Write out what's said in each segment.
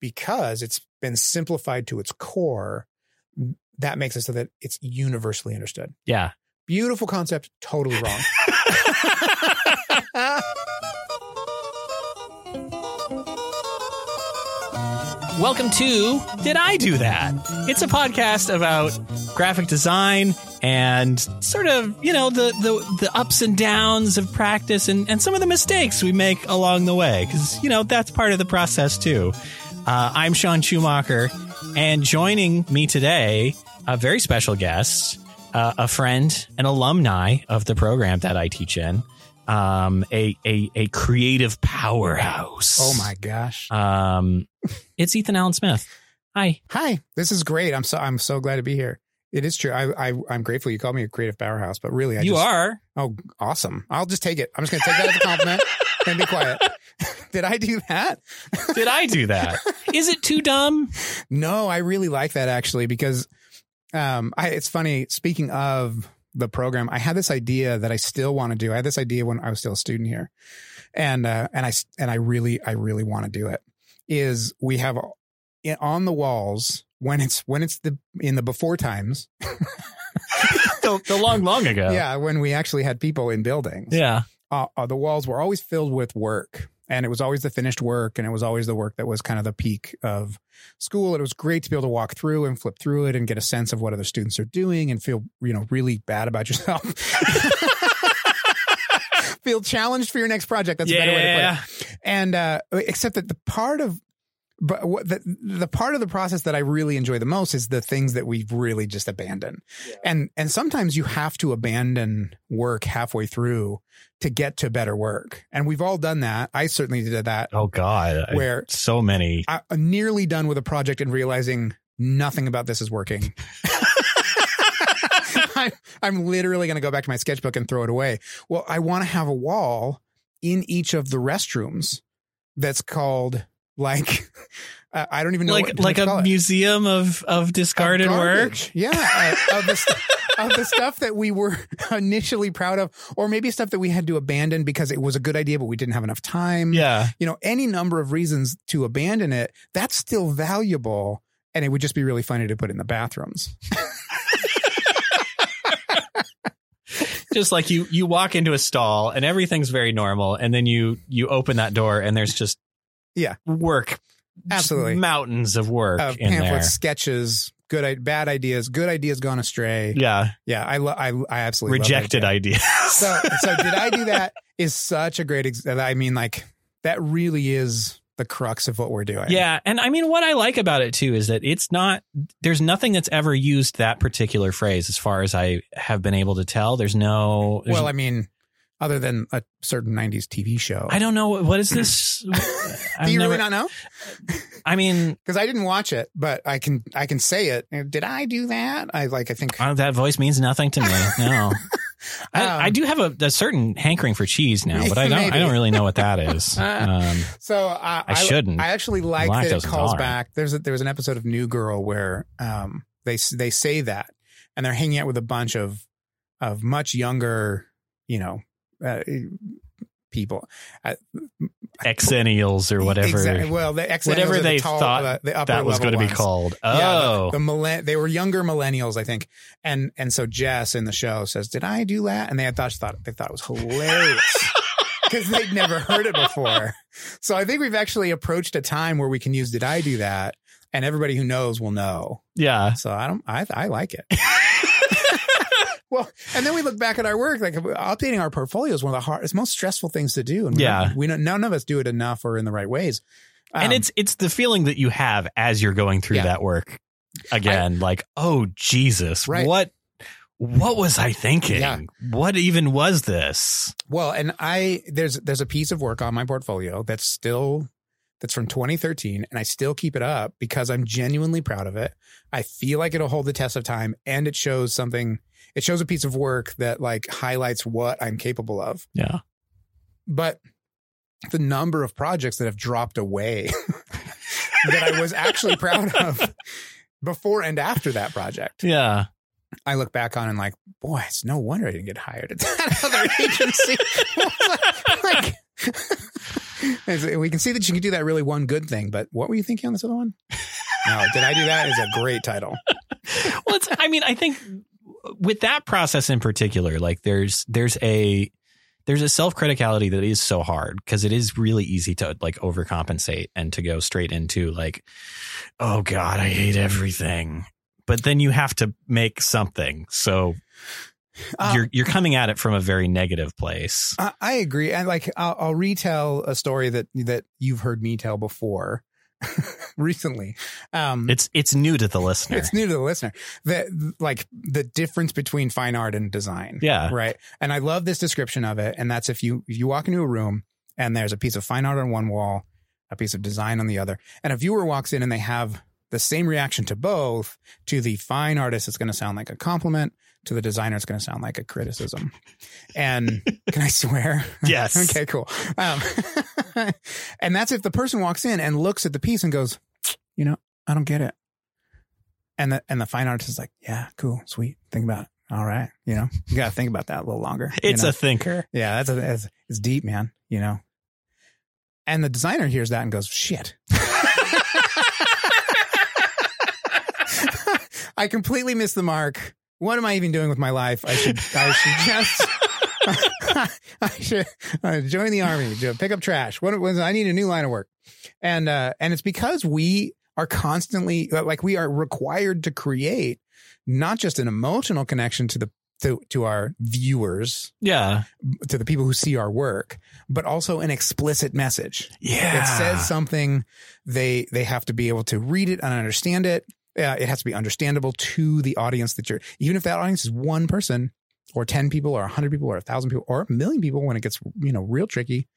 because it's been simplified to its core. That makes it so that it's universally understood. Yeah. Beautiful concept, totally wrong. Welcome to Did I Do That? It's a podcast about graphic design and sort of, you know, the, the, the ups and downs of practice and, and some of the mistakes we make along the way. Cause, you know, that's part of the process too. Uh, I'm Sean Schumacher and joining me today, a very special guest, uh, a friend, an alumni of the program that I teach in um, a, a a creative powerhouse. oh my gosh. Um, it's Ethan Allen Smith. Hi. Hi, this is great. I'm so I'm so glad to be here. It is true. I, I I'm grateful you called me a creative powerhouse, but really, I you just, are. Oh, awesome! I'll just take it. I'm just going to take that as a compliment and be quiet. Did I do that? Did I do that? Is it too dumb? No, I really like that actually because um, I, it's funny. Speaking of the program, I had this idea that I still want to do. I had this idea when I was still a student here, and uh, and I and I really I really want to do it. Is we have on the walls when it's when it's the in the before times. the, the long, long ago. Yeah, when we actually had people in buildings. Yeah. Uh, uh, the walls were always filled with work, and it was always the finished work, and it was always the work that was kind of the peak of school. It was great to be able to walk through and flip through it and get a sense of what other students are doing and feel, you know, really bad about yourself. feel challenged for your next project. That's a better way to Yeah. put it. And uh, except that the part of but what the the part of the process that I really enjoy the most is the things that we really just abandon. And and sometimes you have to abandon work halfway through to get to better work. And we've all done that. I certainly did that. Oh God. I- Where- so many. I, I'm nearly done with a project and realizing nothing about this is working. I'm, I'm literally going to go back to my sketchbook and throw it away. Well, I want to have a wall in each of the restrooms that's called like uh, I don't even know like what, like what to call a museum of of discarded Of work. Yeah, uh, of, the, st- of the stuff that we were initially proud of, or maybe stuff that we had to abandon because it was a good idea, but we didn't have enough time. Yeah. you know, any number of reasons to abandon it. That's still valuable, and it would just be really funny to put in the bathrooms. Just like you you walk into a stall and everything's very normal, and then you you open that door and there's just Yeah. work. Absolutely. mountains of work Uh, pamphlets, sketches, good, i- bad ideas, good ideas gone astray. Yeah, Yeah, I, lo- I, I absolutely rejected idea. ideas. so so did I do that? Is such a great. Ex- I mean, like that really is the crux of what we're doing. Yeah, and I mean what I like about it too is that it's not there's nothing that's ever used that particular phrase as far as I have been able to tell. There's no there's- Well, I mean, other than a certain '90s TV show, I don't know what, is this. do you really not know? I mean, Because I didn't watch it, but I can I can say it. Did I do that? I like. I think. uh, that voice means nothing to me. No. I, Um, I do have a, a certain hankering for cheese now, but I don't. Maybe. I don't really know what that is. Um, So uh, I shouldn't. I actually like that it calls back. There's a, there was an episode of New Girl where um they they say that, and they're hanging out with a bunch of of much younger, you know, uh, people. Uh, exennials or whatever Exactly. Well, the ex Whatever the they tall, thought uh, the that was going to be called. Yeah, the- Oh, the, millen- they were younger millennials, I think, and and so Jess in the show says, "Did I do that?" And they had thought thought they thought it was hilarious because they'd never heard it before. So I think we've actually approached a time where we can use "Did I do that?" and everybody who knows will know. yeah. So I don't, I I like it. Well, and then we look back at our work, like updating our portfolio is one of the hardest, most stressful things to do. And we Yeah. we don't, none of us do it enough or in the right ways. and Um, it's it's the feeling that you have as you're going through Yeah. that work again like oh jesus Right. what what was i thinking Yeah. what even was this Well, and I there's there's a piece of work on my portfolio that's still that's from 2013 and I still keep it up because I'm genuinely proud of it. I feel like it'll hold the test of time and it shows something it shows a piece of work that like highlights what I'm capable of. yeah But the number of projects that have dropped away that I was actually proud of before and after that project. yeah I look back on and like, boy, it's no wonder I didn't get hired at that other agency. like, we can see that you can do that really one good thing, but what were you thinking on this other one? No, did I do that? Is a great title. well, it's, I mean, I think with that process in particular, like there's there's a there's a self criticality that is so hard because it is really easy to like overcompensate and to go straight into like, oh God, I hate everything. But then you have to make something. So Uh, you're you're coming at it from a very negative place. I, I agree. And like, I'll, I'll retell a story that that you've heard me tell before recently. Um, It's it's new to the listener. it's new to the listener that like the difference between fine art and design. Yeah. Right. And I love this description of it. And that's if you if you walk into a room and there's a piece of fine art on one wall, a piece of design on the other, and a viewer walks in and they have the same reaction to both, to the fine artist, it's going to sound like a compliment. To the designer, it's going to sound like a criticism. And can I swear? Yes. okay, cool. Um, and that's if the person walks in and looks at the piece and goes, you know, I don't get it. And the and the fine artist is like, yeah, cool, sweet. Think about it. All right, you know, you got to think about that a little longer. you It's know? a thinker. yeah, that's a that's, it's deep, man. You know. And the designer hears that and goes, shit. I completely missed the mark. What am I even doing with my life? I should I should just I should uh, join the army, pick up trash. What was I need a new line of work, and uh, and it's because we are constantly like we are required to create not just an emotional connection to the to to our viewers, Yeah. to the people who see our work, but also an explicit message. Yeah. It says something. They they have to be able to read it and understand it. Uh, it has to be understandable to the audience that you're. Even if that audience is one person, or ten people, or a hundred people, or a thousand people, or a million people, when it gets you know real tricky,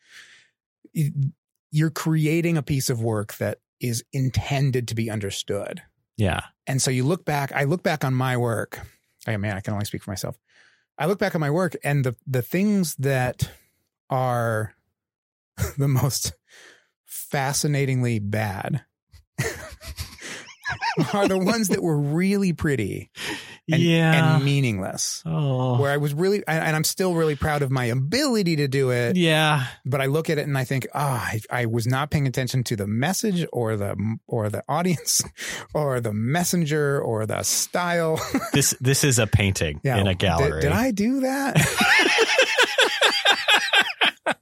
you- you're creating a piece of work that is intended to be understood. Yeah. And so you look back, I look back on my work. Oh man, I can only speak for myself. I look back on my work and the the things that are the most fascinatingly bad are the ones that were really pretty and, yeah. and meaningless. oh. Where I was really, and I'm still really proud of my ability to do it. yeah. But I look at it and I think, ah, I, I was not paying attention to the message or the or the audience or the messenger or the style. This this is a painting Yeah. in a Did- gallery. Did, I do that?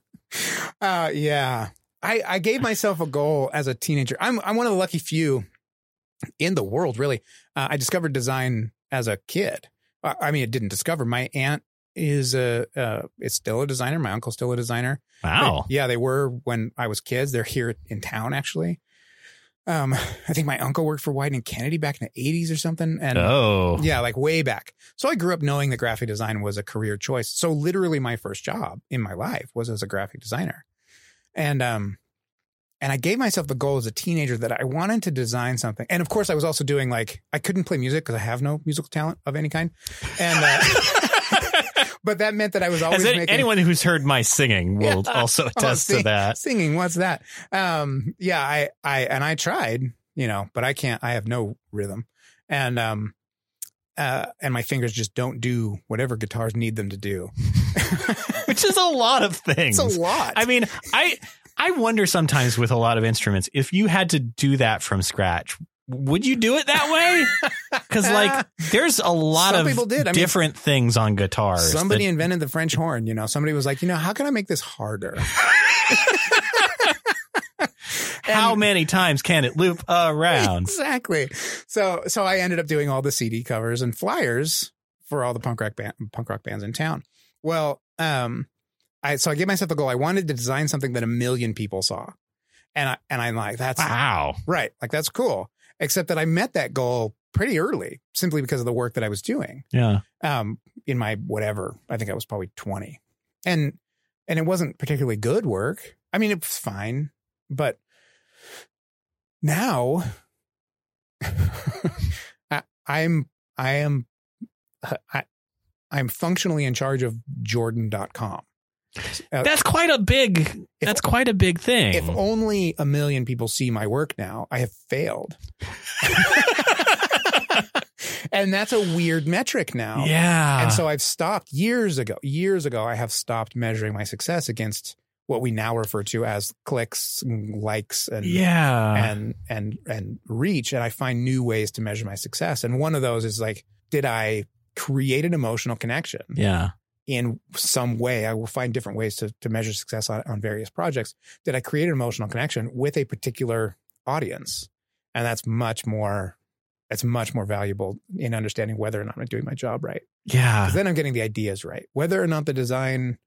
uh, yeah. I, I gave myself a goal as a teenager. I'm I'm one of the lucky few in the world, really. Uh, I discovered design as a kid. I, mean, it didn't discover. My aunt is a uh, is still a designer. My uncle's still a designer. Wow. Yeah, they were when I was kids. They're here in town, actually. Um, I think my uncle worked for Wieden and Kennedy back in the '80s or something, and oh. yeah, like way back. So I grew up knowing that graphic design was a career choice. So literally my first job in my life was as a graphic designer. And um and I gave myself the goal as a teenager that I wanted to design something. And of course I was also doing like I couldn't play music because I have no musical talent of any kind. And uh but that meant that I was always As making anyone who's heard my singing will Yeah. also attest sing- to that. singing what's that um yeah i i and i tried you know but i can't i have no rhythm and um uh and my fingers just don't do whatever guitars need them to do Which is a lot of things. it's a lot I mean, I I wonder sometimes with a lot of instruments if you had to do that from scratch, would you do it that way? Because like, there's a lot Some of people did. I mean, different things on guitars. somebody that- invented the french horn you know somebody was like you know how can i make this harder how many times can it loop around? exactly so so i ended up doing all the cd covers and flyers for all the punk rock band punk rock bands in town well um i so i gave myself a goal. I wanted to design something that a million people saw. And i and i'm like that's Wow. right. Like that's cool. Except that i met that goal pretty early simply because of the work that i was doing. Yeah. um in my whatever i think i was probably 20 and and it wasn't particularly good work. I mean it was fine but now I, i'm i am I, i'm functionally in charge of jordan.com Uh, That's quite a big. If- that's quite a big thing. if only a million people see my work now i have failed and that's a weird metric now yeah. And so I've stopped years ago, years ago, I have stopped measuring my success against what we now refer to as clicks, and likes, and Yeah. and and and reach and i find new ways to measure my success and one of those is like did i create an emotional connection yeah. In some way i will find different ways to, to measure success on, on various projects did i create an emotional connection with a particular audience. And that's much more that's much more valuable in understanding whether or not i'm doing my job right. Yeah. 'Cause then i'm getting the ideas right. Whether or not the design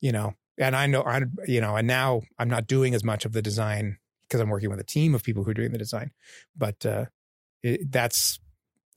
you know and i know i you know and now i'm not doing as much of the design because i'm working with a team of people who are doing the design. But uh it, that's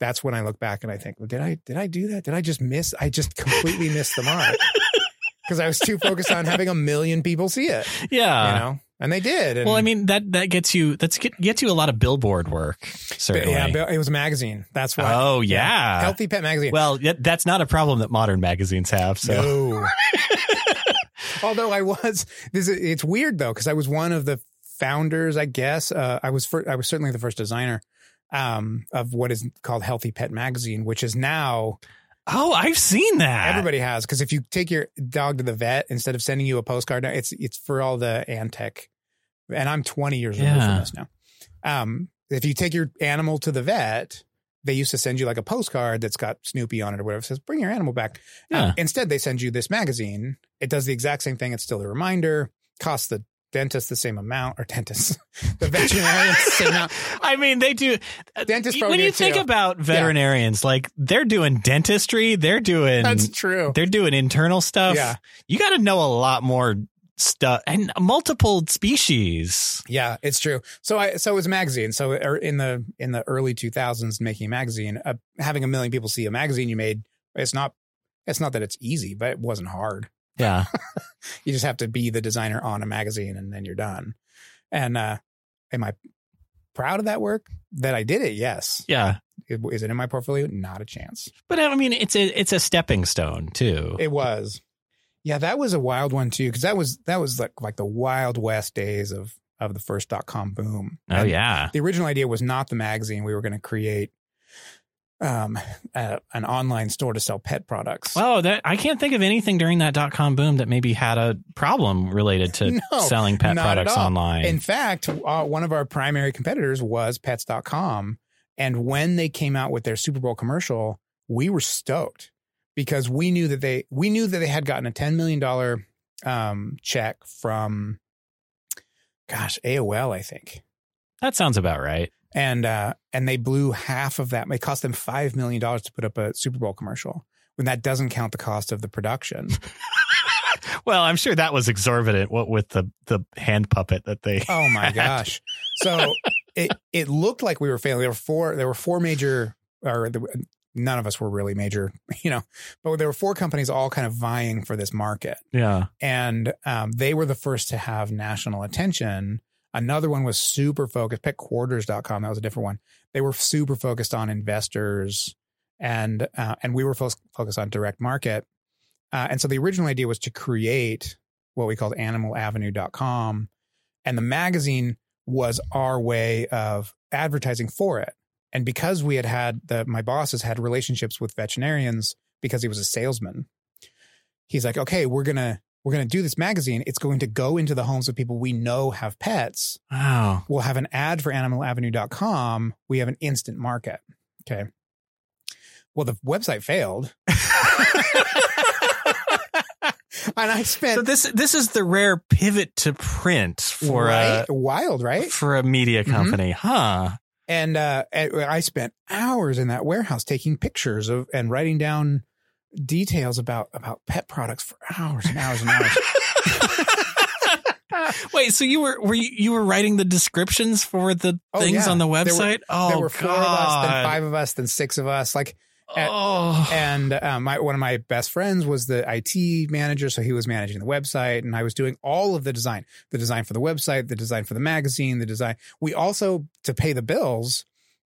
that's when i look back and i think well, did i did i do that did i just miss i just completely missed the mark because i was too focused on having a million people see it Yeah. you know and they did and, Well, I mean that that gets you that's get, gets you a lot of billboard work. Certainly. yeah it was a magazine that's why oh yeah. healthy pet magazine Well, that's not a problem that modern magazines have. So No. Although I was, this is, it's weird though because I was one of the founders, I guess. Uh, I was fir- I was certainly the first designer um, of what is called Healthy Pet Magazine, which is now oh, I've seen that. everybody has because if you take your dog to the vet instead of sending you a postcard, it's it's for all the Antec, and I'm 20 years Yeah. from this now. Um, if you take your animal to the vet. They used to send you like a postcard that's got Snoopy on it or whatever. It says, bring your animal back. Yeah. instead, they send you this magazine. It does the exact same thing. It's still a reminder. Costs the dentist the same amount, or dentists, the veterinarian the same amount. I mean, they do. Dentists when you think too. about veterinarians, like they're doing dentistry, they're doing That's true. they're doing internal stuff. Yeah. You got to know a lot more stuff and multiple species. Yeah, it's true. So I so it was a magazine. So er, in the in the early 2000s, making a magazine, uh, having a million people see a magazine you made, it's not it's not that it's easy, but it wasn't hard. Yeah. You just have to be the designer on a magazine, and then you're done. And uh, am I proud of that work that I did it? Yes. Yeah. Is it in my portfolio? Not a chance. But I mean, it's a it's a stepping stone too. It was. Yeah, that was a wild one too, because that was that was like like the wild west days of of the first dot com boom. oh And yeah. The original idea was not the magazine. We were going to create um a, an online store to sell pet products. Oh, that I can't think of anything during that dot com boom that maybe had a problem related to No, selling pet products online. In fact, uh, one of our primary competitors was pets.com. And when they came out with their Super Bowl commercial, we were stoked because we knew that they we knew that they had gotten a $10 million um, check from gosh, AOL, I think. that sounds about right. And uh, and they blew half of that. It cost them $5 million to put up a Super Bowl commercial. When that doesn't count the cost of the production. Well, I'm sure that was exorbitant. What with the the hand puppet that they. Oh my gosh! So it it looked like we were failing. There were four. There were four major, or the, none of us were really major, you know. But there were four companies all kind of vying for this market, Yeah. and um, they were the first to have national attention. Another one was super focused. Petquarters.com. That was a different one. They were super focused on investors, and uh, and we were fo- focused on direct market. Uh, and so the original idea was to create what we called animalavenue.com. And the magazine was our way of advertising for it. And because we had had the, my bosses had relationships with veterinarians because he was a salesman, he's like, okay, we're going to, we're going to do this magazine. It's going to go into the homes of people we know have pets. Wow. We'll have an ad for animalavenue.com. We have an instant market. Okay. Well, the website failed. and I spent So this this is the rare pivot to print for right? a wild, right? for a media Mhm. company, huh? And uh, and I spent hours in that warehouse taking pictures of and writing down details about about pet products for hours and hours and hours. Wait, so you were were you, you were writing the descriptions for the Oh, things yeah. on the There were- website? oh, there were four of us, then five of us, then six of us. Like, Oh, and um, my, one of my best friends was the IT manager, so he was managing the website, and I was doing all of the design, the design for the website, the design for the magazine, the design. We also to pay the bills,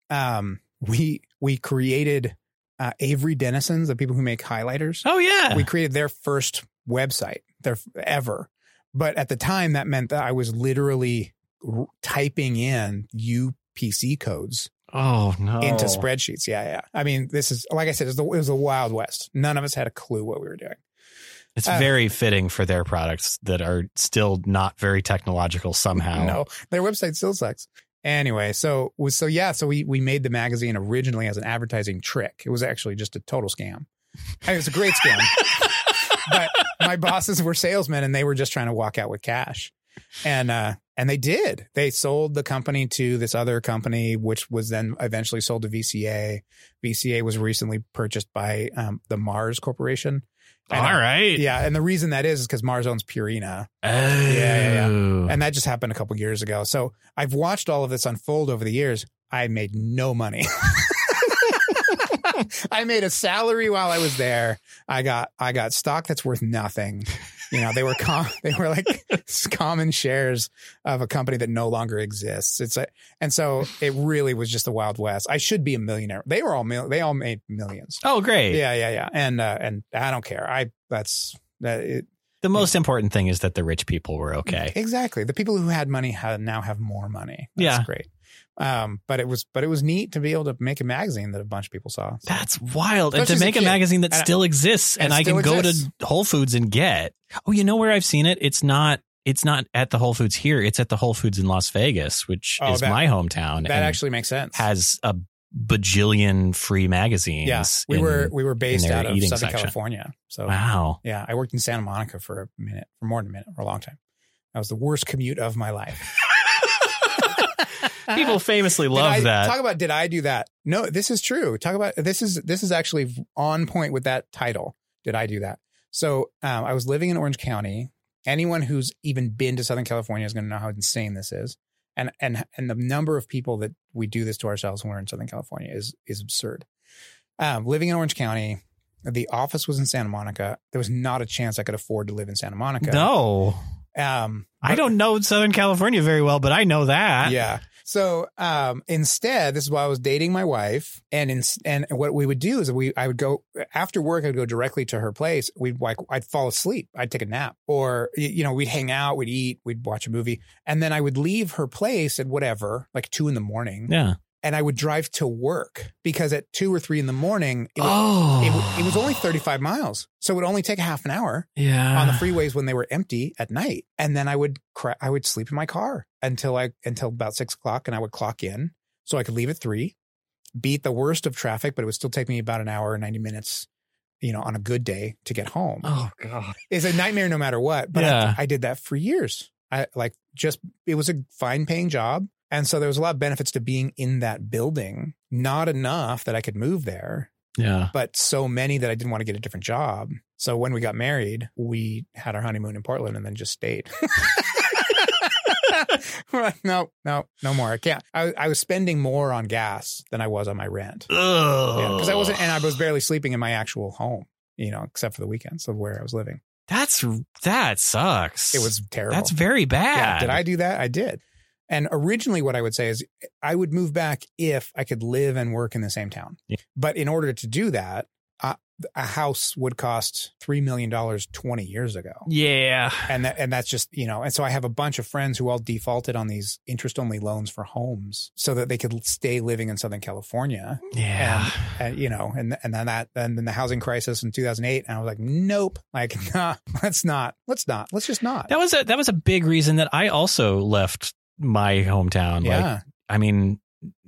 um, we we created uh, Avery Dennison's, the people who make highlighters. oh yeah. we created their first website their ever but at the time that meant that i was literally r- typing in upc codes oh no. into spreadsheets yeah yeah i mean this is like i said it was, the, it was the wild west none of us had a clue what we were doing It's Uh, very fitting for their products that are still not very technological somehow. No, their website still sucks. Anyway, so so yeah, so we we made the magazine originally as an advertising trick. It was actually just a total scam. I mean, it was a great scam. but my bosses were salesmen and they were just trying to walk out with cash. And uh and they did. They sold the company to this other company which was then eventually sold to VCA. VCA was recently purchased by um the Mars Corporation. All And, uh, right. Yeah, and the reason that is is because Mars owns Purina. Oh. yeah, And that just happened a couple years ago. So I've watched all of this unfold over the years. I made no money. I made a salary while I was there. I got I got stock that's worth nothing. You know, they were com- they were like common shares of a company that no longer exists. It's a, and so it really was just the wild west. I should be a millionaire. They were all mil- they all made millions. Oh, great. Yeah, yeah, yeah. And uh, and I don't care. I that's that it, The most important thing is that the rich people were okay. Exactly. The people who had money have, now have more money. That's Yeah. great. Um, but it was but it was neat to be able to make a magazine that a bunch of people saw. So- That's wild. And to make a kid. magazine that And I- still exists and, and I can still go to Whole Foods and get. Oh, you know where I've seen it? It's not it's not at the Whole Foods here. It's at the Whole Foods in Las Vegas, which Oh, is that- my hometown. that actually makes sense. has a bajillion free magazines. yeah, we in- were we were based out of Southern section. California. So Wow. yeah, I worked in Santa Monica for a minute, for more than a minute, for a long time. That was the worst commute of my life. People famously love I- that. Talk about did I do that? No, this is true. Talk about this is this is actually on point with that title. Did I do that? So um, I was living in Orange County. Anyone who's even been to Southern California is going to know how insane this is, and and and the number of people that we do this to ourselves when we're in Southern California is is absurd. Um, living in Orange County, the office was in Santa Monica. There was not a chance I could afford to live in Santa Monica. no. um, I don't know Southern California very well, but I know that. yeah. So um, instead, this is why I was dating my wife, and in, and what we would do is we I would go after work. I'd go directly to her place. We'd like I'd fall asleep. I'd take a nap, or you know we'd hang out, we'd eat, we'd watch a movie, and then I would leave her place at whatever, like two in the morning, Yeah. And I would drive to work because at two or three in the morning. It, was, oh. it, it was oh. only 35 miles. So it would only take a half an hour yeah. on the freeways when they were empty at night. And then I would cra- I would sleep in my car until I until about six o'clock, and I would clock in so I could leave at three, beat the worst of traffic, but it would still take me about an hour and ninety minutes, you know, on a good day to get home. Oh God. It's a nightmare no matter what. But Yeah. I, I did that for years. I like just it was a fine paying job. And so there was a lot of benefits to being in that building. Not enough that I could move there Yeah. but so many that I didn't want to get a different job. So when we got married, we had our honeymoon in Portland and then just stayed. We're like, no, no, no more. I can't. I, I was spending more on gas than I was on my rent. Because I wasn't, and I was barely sleeping in my actual home, you know, except for the weekends of where I was living. That's that sucks. It was terrible. That's very bad. Yeah, did I do that? I did. And originally, what I would say is I would move back if I could live and work in the same town. Yeah. But in order to do that, uh, a house would cost $3 million 20 years ago. Yeah. And that, and that's just, you know, and so I have a bunch of friends who all defaulted on these interest only loans for homes so that they could stay living in Southern California. Yeah. And, you know, and, and then that, and then the housing crisis in 2008. And I was like, nope, like, nah, let's not, let's not, let's just not. that was a that was a big reason that I also left my hometown. yeah. Like I mean,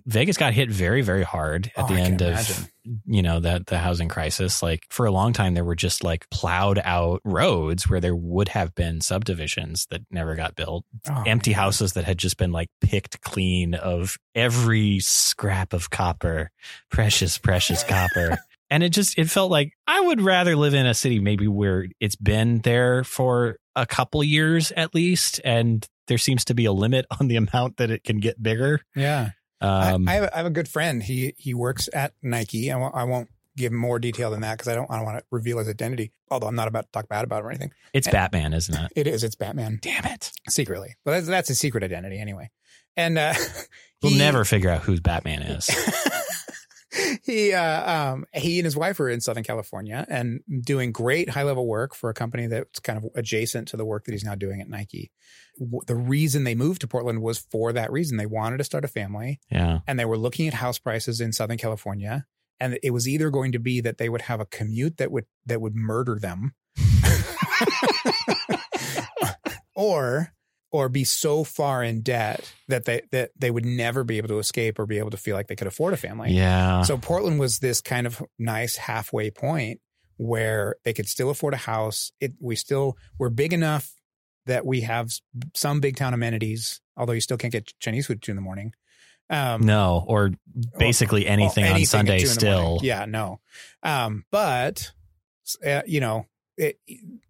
Vegas got hit very, very hard at Oh, the end of imagine. you know that the housing crisis. Like for a long time, there were just like plowed out roads where there would have been subdivisions that never got built, Oh, empty man. houses that had just been like picked clean of every scrap of copper, precious, precious copper. And it just it felt like I would rather live in a city maybe where it's been there for a couple years at least, and there seems to be a limit on the amount that it can get bigger. Yeah. Um, I, I, have a, I have a good friend. He he works at Nike. I won't, I won't give more detail than that because I don't I don't want to reveal his identity. Although I'm not about to talk bad about him or anything. it's Batman, isn't it? It is. It's Batman Damn it! secretly, but that's, that's a secret identity anyway. And uh, We'll he- never figure out who Batman is. he uh, um he and his wife are in Southern California and doing great high level work for a company that's kind of adjacent to the work that he's now doing at Nike. W- The reason they moved to Portland was for that reason. They wanted to start a family. Yeah. and they were looking at house prices in Southern California. And it was either going to be that they would have a commute that would that would murder them, or or be so far in debt that they that they would never be able to escape or be able to feel like they could afford a family. yeah. So Portland was this kind of nice halfway point where they could still afford a house. It we still we're big enough that we have some big town amenities, although you still can't get Chinese food at two in the morning. Um, no, or basically anything, well, on anything at Sunday morning. still. Yeah, no. Um, but uh, you know, it,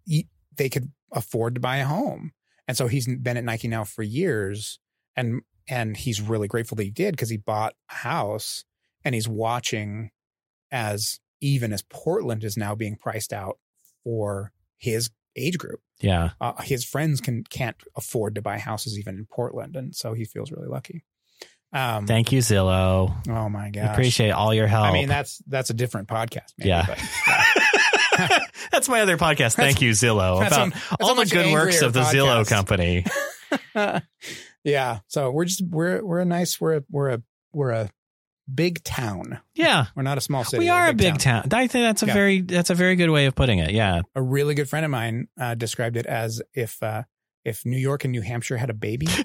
y- they could afford to buy a home, and so he's been at Nike now for years, and and he's really grateful that he did because he bought a house, and he's watching as even as Portland is now being priced out for his age group. Yeah. Uh, his friends can can't afford to buy houses even in Portland, and so he feels really lucky. Um, Thank you, Zillow. oh my I gosh! Appreciate all your help. I mean, that's that's a different podcast. Maybe, Yeah. but, That's my other podcast. Thank you, Zillow, That's about a- that's all the good works of the Zillow company. yeah. So we're just we're we're a nice we're a we're a we're a big town. Yeah. We're not a small city. we are a big town. I think that's a Yeah. very that's a very good way of putting it. Yeah. A really good friend of mine uh, described it as if uh, if New York and New Hampshire had a baby.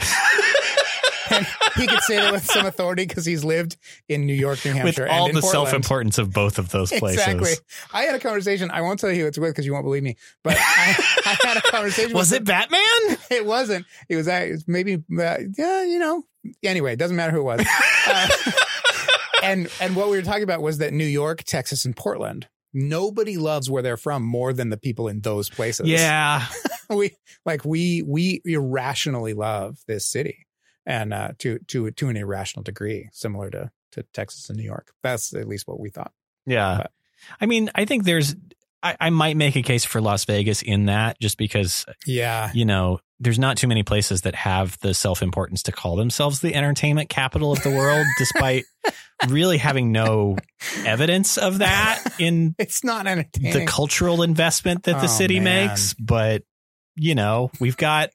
and he could say that with some authority because he's lived in New York, New Hampshire, With all and the Portland. self-importance of both of those places. Exactly. I had a conversation. I won't tell you who it's with because you won't believe me. But I, I had a conversation. Was with it Batman? It wasn't. It was, uh, it was maybe, uh, yeah, you know. Anyway, it doesn't matter who it was. Uh, and and what we were talking about was that New York, Texas, and Portland. Nobody loves where they're from more than the people in those places. Yeah. we like we we irrationally love this city, and uh, to to to an irrational degree, similar to to Texas and New York. That's at least what we thought. Yeah. But- I mean, I think there's I, I might make a case for Las Vegas in that just because, Yeah, you know, there's not too many places that have the self importance to call themselves the entertainment capital of the world, despite really having no evidence of that in it's not the cultural investment that the Oh, city man. makes. But, you know, we've got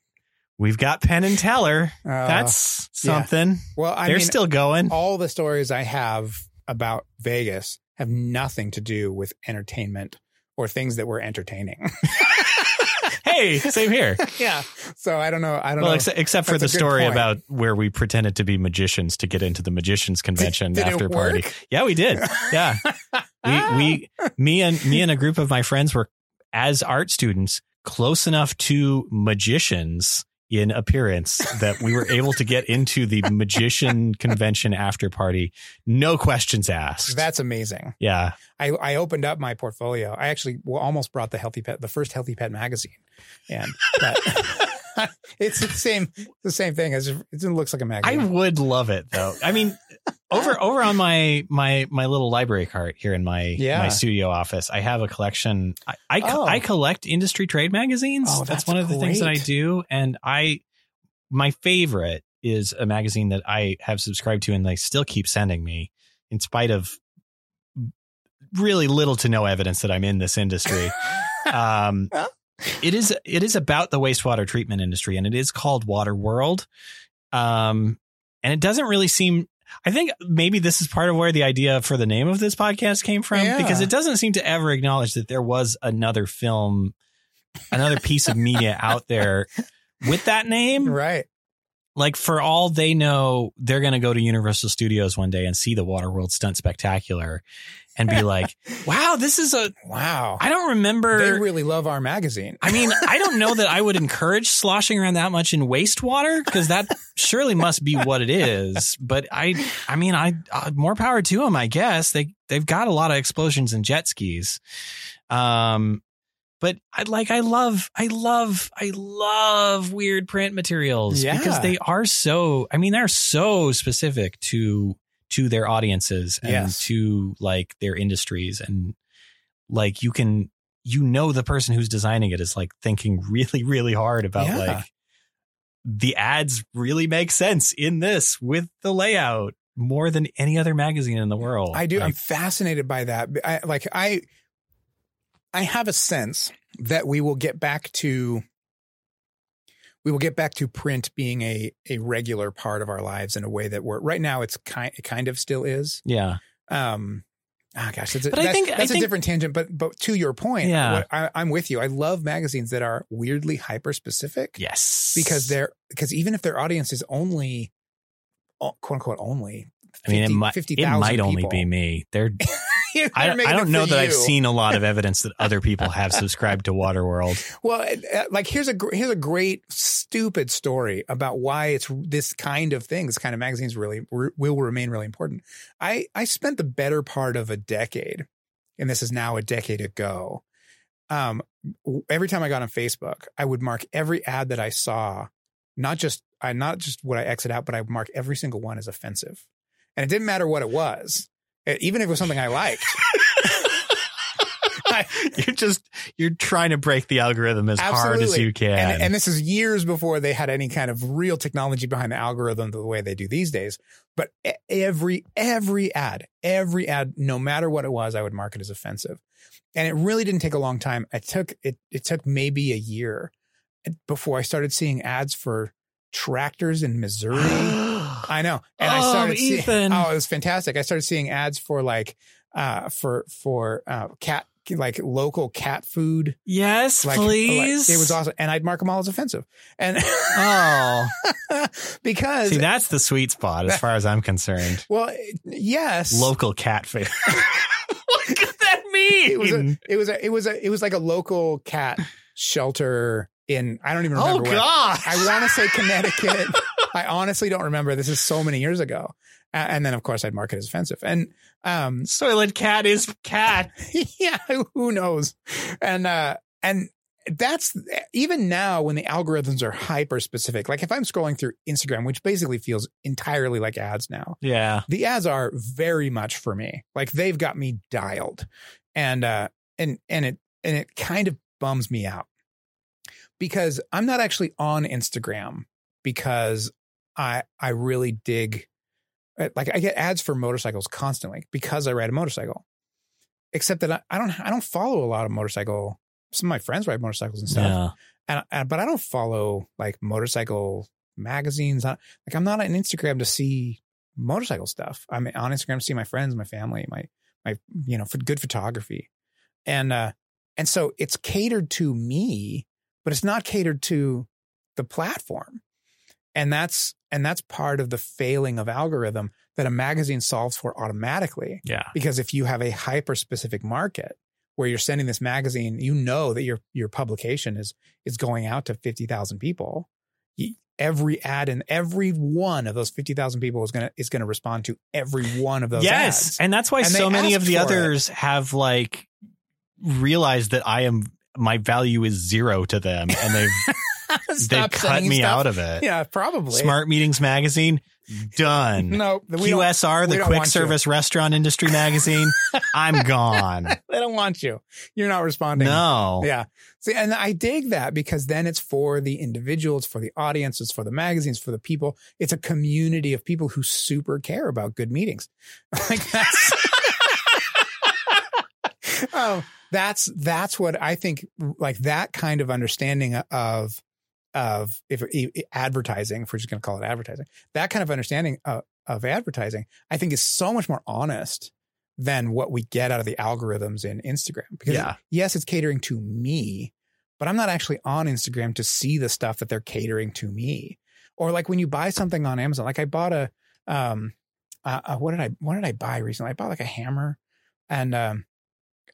we've got Penn and Teller. Uh, That's yeah. something. well, I They're mean, still going. all the stories I have about Vegas have nothing to do with entertainment or things that were entertaining. hey, same here. yeah. So I don't know. I don't Well, know. except, except for the That's a good story point. about where we pretended to be magicians to get into the magicians convention did it after party. Yeah, we did. Yeah, we we me and me and a group of my friends were as art students close enough to magicians in appearance that we were able to get into the magician convention after party, no questions asked. That's amazing. yeah, I, I opened up my portfolio. I actually almost brought the healthy pet, the first healthy pet magazine, and but it's the same, the same thing as it looks like a magazine. I would love it though. I mean, over over on my my my little library cart here in my Yeah. my studio office, I have a collection. I I, Oh. I collect industry trade magazines. Oh, that's, that's one of the things that I do, and I my favorite is a magazine that I have subscribed to, and they still keep sending me, in spite of really little to no evidence that I'm in this industry. um? It is it is about the wastewater treatment industry, and it is called Water World. Um, and it doesn't really seem. I think maybe this is part of where the idea for the name of this podcast came from, Yeah. because it doesn't seem to ever acknowledge that there was another film, another piece of media out there with that name. right. Like for all they know, they're going to go to Universal Studios one day and see the Waterworld Stunt Spectacular, and be like, "Wow, this is a." Wow. I don't remember. they really love our magazine. I mean, I don't know that I would encourage sloshing around that much in wastewater because that surely must be what it is. But I, I mean, I uh, more power to them. I guess they they've got a lot of explosions and jet skis. Um, but I like I love I love I love weird print materials Yeah. because they are so. I mean, they're so specific to to their audiences and Yes. to like their industries and like you can you know the person who's designing it is like thinking really really hard about Yeah. like the ads really make sense in this with the layout more than any other magazine in the world. I do. I'm fascinated by that. I, like I, I have a sense that we will get back to, we will get back to print being a a regular part of our lives in a way that we're right now. It's kind it kind of still is. yeah. Um, Ah, gosh, that's a, But I that's, think- that's a think- different tangent. But but to your point, Yeah. what, I, I'm with you. I love magazines that are weirdly hyper specific Yes. because they're because even if their audience is only oh, quote unquote only, I mean, it 50 might, it 50,000 might only people. be me. They're, I, I don't know that I've seen a lot of evidence that other people have subscribed to Waterworld. Well, uh, like here's a here's a great stupid story about why it's this kind of thing, this kind of magazines really re- will remain really important. I I spent the better part of a decade, and this is now a decade ago. Um, every time I got on Facebook, I would mark every ad that I saw, not just I not just would I exit out, but I would mark every single one as offensive, and it didn't matter what it was, Uh, even if it was something I liked. You're just you're trying to break the algorithm as hard as you can. And, and this is years before they had any kind of real technology behind the algorithm the way they do these days. But every every ad, every ad, no matter what it was, I would mark it as offensive. And it really didn't take a long time. It took it it took maybe a year before I started seeing ads for tractors in Missouri. I know. And I Oh, started seeing Oh, it was fantastic. I started seeing ads for like uh for for uh cat like local cat food yes, like, please. like, it was awesome. And I'd mark them all as offensive. And Oh, because, see, that's the sweet spot as far as I'm concerned. well, yes, Local cat food. what could that mean? it was, a, it was, a, it was, a, it was like a local cat shelter in, I don't even oh remember where. God! I want to say Connecticut. I honestly don't remember. This is so many years ago. A- And then, of course, I'd mark it as offensive. And, um, Soylent cat is cat. yeah, who knows? And uh and that's even now when the algorithms are hyper specific. Like if I'm scrolling through Instagram, which basically feels entirely like ads now, Yeah. the ads are very much for me. Like they've got me dialed. And uh and and it and it kind of bums me out. Because I'm not actually on Instagram because I I really dig uh, like I get ads for motorcycles constantly because I ride a motorcycle. Except that I, I don't I don't follow a lot of motorcycle. Some of my friends ride motorcycles and stuff, Yeah. and, and but I don't follow like motorcycle magazines. I, like I'm not on Instagram to see motorcycle stuff. I'm on Instagram to see my friends, my family, my my you know for good photography, and uh and so it's catered to me, but it's not catered to the platform, and that's and that's part of the failing of algorithm that a magazine solves for automatically. Yeah. Because if you have a hyper specific market where you're sending this magazine, you know that your your publication is is going out to fifty thousand people. You- Every ad and every one of those fifty thousand people is gonna is gonna respond to every one of those yes, ads. and that's why And so many of the for it. others have like realized that I am my value is zero to them, and they've they cut me stuff. out of it. Yeah, probably. Smart Meetings Magazine, done. No, QSR, the Quick want you. Service Restaurant Industry Magazine, I'm gone. they don't want you. You're not responding. No. Yeah. See, and I dig that because then it's for the individuals, for the audiences, it's for the magazines, for the people. It's a community of people who super care about good meetings. like that's Oh, that's that's what I think like that kind of understanding of of if, advertising, if we're just going to call it advertising, that kind of understanding of, of advertising, I think is so much more honest than what we get out of the algorithms in Instagram. Because Yeah. yes, it's catering to me, but I'm not actually on Instagram to see the stuff that they're catering to me. Or like when you buy something on Amazon, like I bought a, um, uh, uh, what did I, what did I buy recently? I bought like a hammer and, um,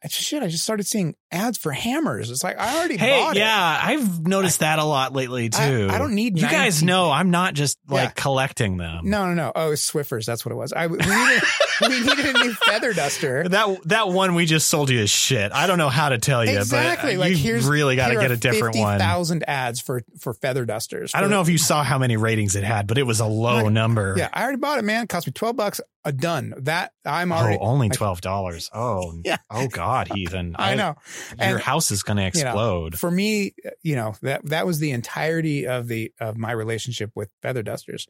I just, shit, I just started seeing ads for hammers. It's like I already Hey, bought it. yeah, I've noticed that a lot lately too. I don't need You guys know I'm not just like Yeah. collecting them. No, no, no. Oh, Swiffers. That's what it was. I we we needed a new feather duster. That that one we just sold you is shit. I don't know how to tell you, uh, Exactly. but like you here's really got to get a different one. Thousand ads for for feather dusters. I don't know if you saw how many ratings it had, but it was a low Right. number. Yeah, I already bought it, man. It cost me twelve bucks. A done. That I'm oh, already Oh, only twelve dollars. Oh, Yeah. Oh God, Heathen. I know. Your And- house is going to you know, explode. For me, you know that that was the entirety of the of my relationship with feather dusters.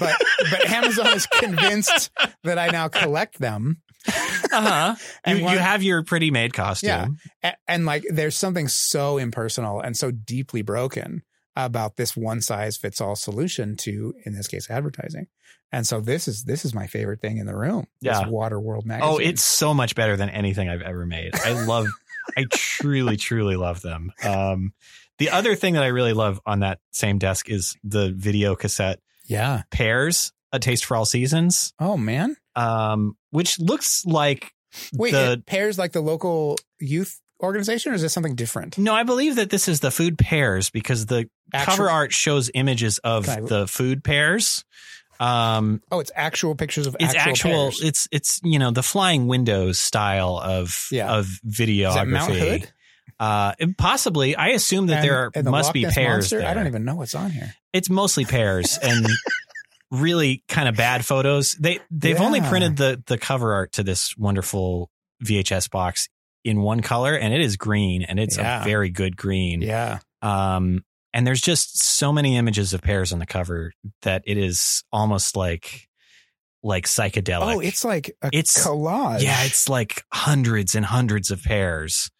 But but Amazon is convinced that I now collect them. uh-huh. And you, you have your pretty maid costume. Yeah. A- and like there's something so impersonal and so deeply broken about this one size fits all solution to, in this case, advertising. And so this is this is my favorite thing in the room. Yeah. Water World magazine. Oh, it's so much better than anything I've ever made. I love, I truly, truly love them. Um, the other thing that I really love on that same desk is the video cassette yeah. Pears, A Taste for All Seasons, Oh man. um, which looks like Wait, the it pairs like the local youth organization, or is this something different? No, I believe that this is the food pears because the Actual- cover art shows images of I- the food pears. Um, Oh, it's actual pictures of it's actual. actual. It's it's you know the flying windows style of Yeah. of videography. Is that Mount Hood? Uh, possibly, I assume that And- there are, the must Loch be Ness. Monster? there. I don't even know what's on here. It's mostly pears and really kind of bad photos. They they've only printed the the cover art to this wonderful VHS box in one color, and it is green, and it's Yeah. a very good green. Yeah. Um, and there's just so many images of pears on the cover that it is almost like like psychedelic. Oh, it's like a It's- collage. yeah, it's like hundreds and hundreds of pears.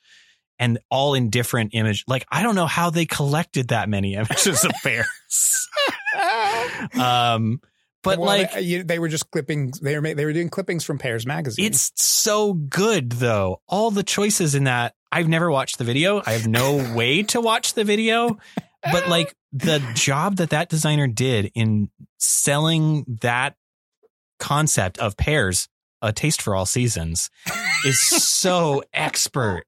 And all in different image. Like I don't know how they collected that many images of pears. um, but Well, like they, they were just clipping. They were they were doing clippings from Pears magazine. it's so good though. All the choices in that. I've never watched the video. I have no way to watch the video, but like the job that that designer did in selling that concept of pears, a taste for all seasons, is so expert.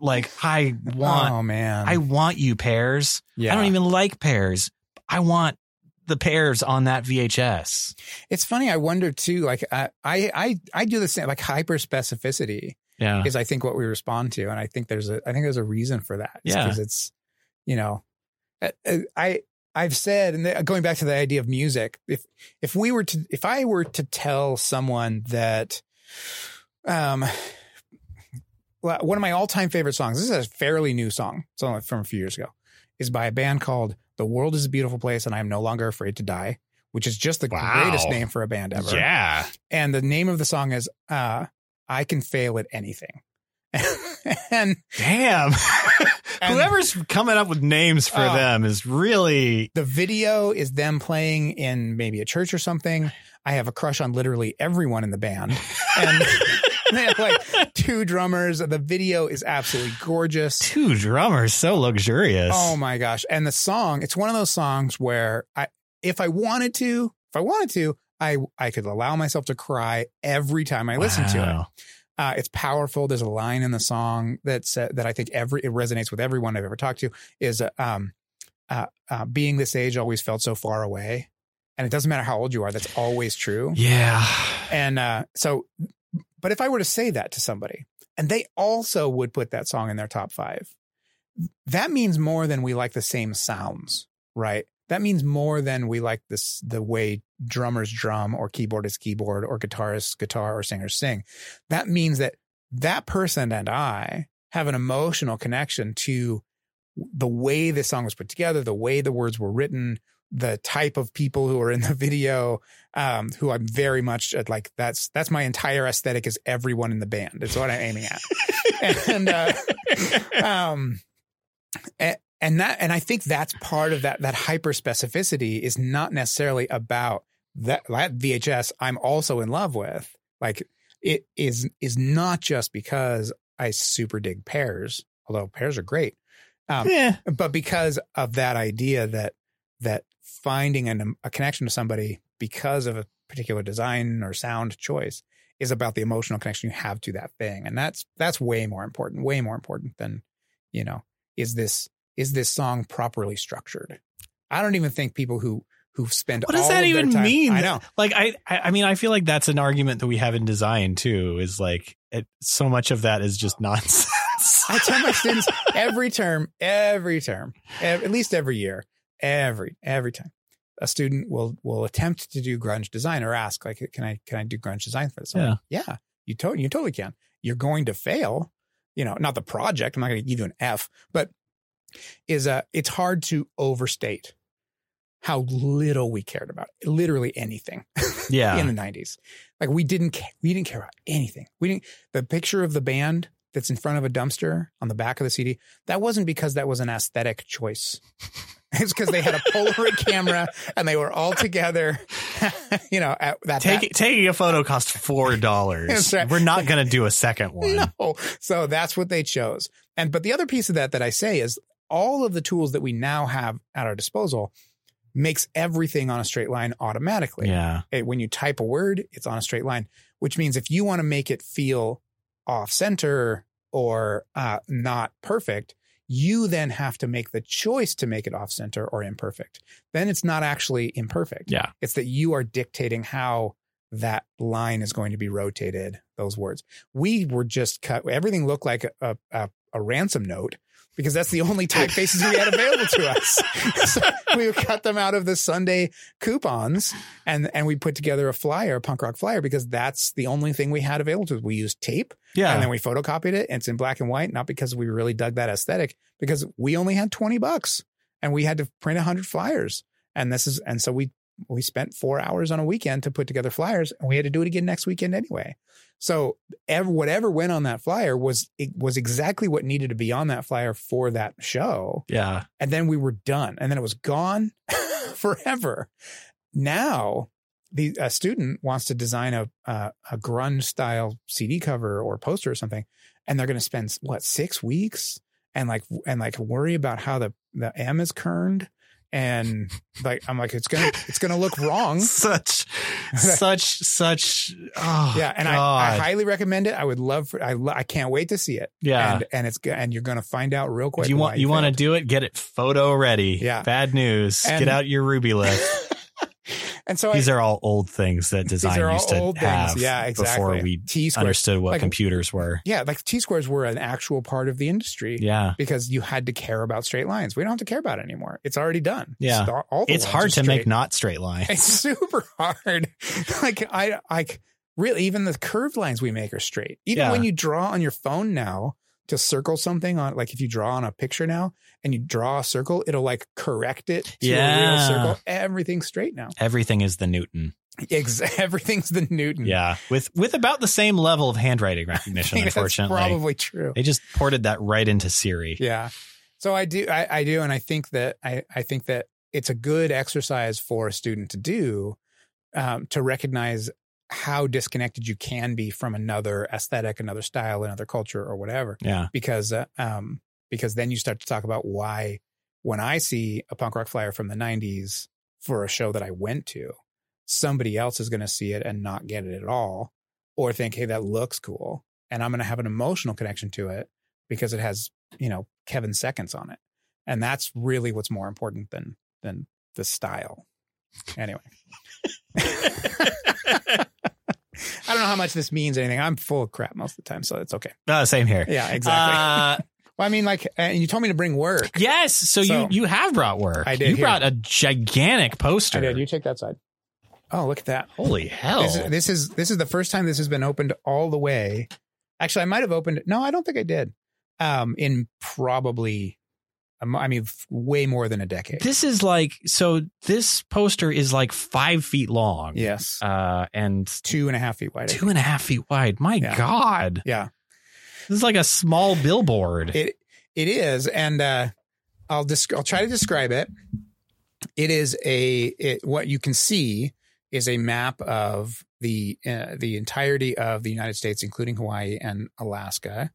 Like I want, oh man, I want you pears. yeah. I don't even like pears. I want the pears on that VHS. It's funny. I wonder too. Like I I I, I do the same. Like hyper specificity Yeah. is I think what we respond to, and I think there's a I think there's a reason for that. Yeah. because it's you know uh, uh, I I've said and going back to the idea of music. If if we were to if I were to tell someone that um one of my all-time favorite songs this is a fairly new song it's only from a few years ago is by a band called the world is a beautiful place and i am no longer afraid to die which is just the Wow. greatest name for a band ever Yeah. and the name of the song is uh i can fail at anything and Damn. And- Whoever's coming up with names for Oh. them is really the video is them playing in maybe a church or something i have a crush on literally everyone in the band and they have like two drummers the video is absolutely gorgeous two drummers, so luxurious. Oh my gosh. And the song, it's one of those songs where I if I wanted to, if I wanted to, I I could allow myself to cry every time I listen to it. Uh, it's powerful. There's a line in the song that's uh, that I think every it resonates with everyone I've ever talked to is uh, um uh, uh being this age always felt so far away. And it doesn't matter how old you are, that's always true. Yeah. And uh, so, but if I were to say that to somebody and they also would put that song in their top five, that means more than we like the same sounds, right? That means more than we like this, the way drummers drum or keyboardists keyboard or guitarists guitar or singers sing. That means that that person and I have an emotional connection to the way this song was put together, the way the words were written, the type of people who are in the video, um, who I'm very much at, like that's that's my entire aesthetic is everyone in the band. Is what I'm aiming at. and uh, um, and, and that and I think that's part of that that hyper specificity is not necessarily about that that VHS I'm also in love with. Like it is is not just because I super dig pears although pears are great, um, yeah. but because of that idea that that finding an, a connection to somebody because of a particular design or sound choice is about the emotional connection you have to that thing and that's that's way more important way more important than you know is this is this song properly structured i don't even think people who who spend What does all that of even time- mean? i know Like I, I I mean, I feel like that's an argument that we have in design too. Is like it, so much of that is just nonsense. I tell my students every term, every term, at least every year, every every time, a student will will attempt to do grunge design or ask like, "Can I can I do grunge design for this?" I'm like, yeah, you totally you totally can. You're going to fail, you know, not the project. I'm not going to give you an F, but is uh it's hard to overstate how little we cared about literally anything yeah. in the 90s. Like we didn't ca- we didn't care about anything. We didn't the picture of the band that's in front of a dumpster on the back of the CD, that wasn't because that was an aesthetic choice. It's because they had a Polaroid camera and they were all together. you know, at that, Take, that taking a photo costs four dollars. Right. We're not going to do a second one. no. So that's what they chose. And but the other piece of that that I say is all of the tools that we now have at our disposal makes everything on a straight line automatically. Yeah. It- when you type a word, it's on a straight line, which means if you want to make it feel off center or uh, not perfect, you then have to make the choice to make it off center or imperfect. Then it's not actually imperfect. Yeah. It's that you are dictating how that line is going to be rotated, those words. We were just cut, everything looked like a, a, a ransom note because that's the only typefaces we had available to us. so we cut them out of the Sunday coupons and, and we put together a flyer, a punk rock flyer, because that's the only thing we had available to us. We used tape Yeah. and then we photocopied it and it's in black and white, not because we really dug that aesthetic, because we only had 20 bucks and we had to print 100 flyers. And this is, and so we, we spent four hours on a weekend to put together flyers and we had to do it again next weekend anyway. So ever, whatever went on that flyer was, it was exactly what needed to be on that flyer for that show. yeah. And then we were done and then it was gone forever. Now the a student wants to design a, a, a grunge style CD cover or poster or something, and they're going to spend what six weeks and like and like worry about how the the M is kerned and like I'm like it's gonna it's gonna look wrong. Such, such, such. Oh, Yeah, and I, I highly recommend it. I would love for I lo- I can't wait to see it. yeah. and and it's and you're gonna find out real quick. If you want, you want to do it, get it photo ready. Yeah. Bad news. And- get out your Rubylith. and so These I, are all old things that design used to have things. Yeah, exactly. before we T squares. understood what Like- computers were. Yeah, like T squares were an actual part of the industry. Yeah. because you had to care about straight lines. We don't have to care about it anymore. It's already done. Yeah. all, all It's hard to make not straight lines. It's super hard. like I, I really even the curved lines we make are straight. Even Yeah. when you draw on your phone now to circle something on, like if you draw on a picture now and you draw a circle, it'll like correct it to a real Yeah. circle. Everything's straight now. Everything is the Newton. Ex- everything's the Newton. Yeah. With with about the same level of handwriting recognition, unfortunately. probably true. They just ported that right into Siri. Yeah. So I do, I, I do, and I think that I, I think that it's a good exercise for a student to do um, to recognize how disconnected you can be from another aesthetic, another style, another culture, or whatever. Yeah. Because, uh, um, because then you start to talk about why, when I see a punk rock flyer from the '90s for a show that I went to, somebody else is going to see it and not get it at all, or think, "Hey, that looks cool," and I'm going to have an emotional connection to it because it has you know Kevin Seconds on it, and that's really what's more important than than the style. Anyway, I don't know how much this means anything. I'm full of crap most of the time, so it's okay. Uh, same here. Yeah, exactly. Uh, well, I mean, like, and you told me to bring work. yes. So, So- you you have brought work. I did You here. brought a gigantic poster. I did. You take that side. Oh, look at that. Holy hell! This, is, this is this is the first time this has been opened all the way. Actually, I might have opened it. No, I don't think I did. Um, in probably, I mean, way more than a decade. this is like so. This poster is like five feet long. yes, Uh, and two and a half feet wide. Two and a half feet wide. My Yeah. God, Yeah, this is like a small billboard. it it is, and uh, I'll desc- I'll try to describe it. It is a it, what you can see is a map of the uh, the entirety of the United States, including Hawaii and Alaska,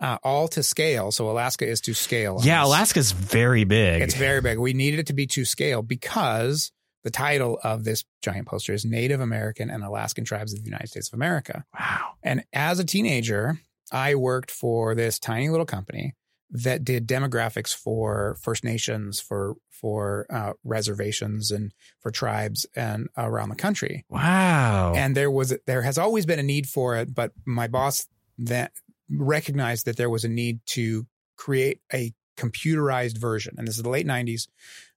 uh, all to scale. So Alaska is to scale. yeah. Alaska's very big. It's very big. We needed it to be to scale because the title of this giant poster is Native American and Alaskan Tribes of the United States of America. wow. And as a teenager, I worked for this tiny little company that did demographics for First Nations, for for uh, reservations, and for tribes and around the country. Wow. And there was there has always been a need for it, but my boss that recognized that there was a need to create a computerized version. And this is the late '90s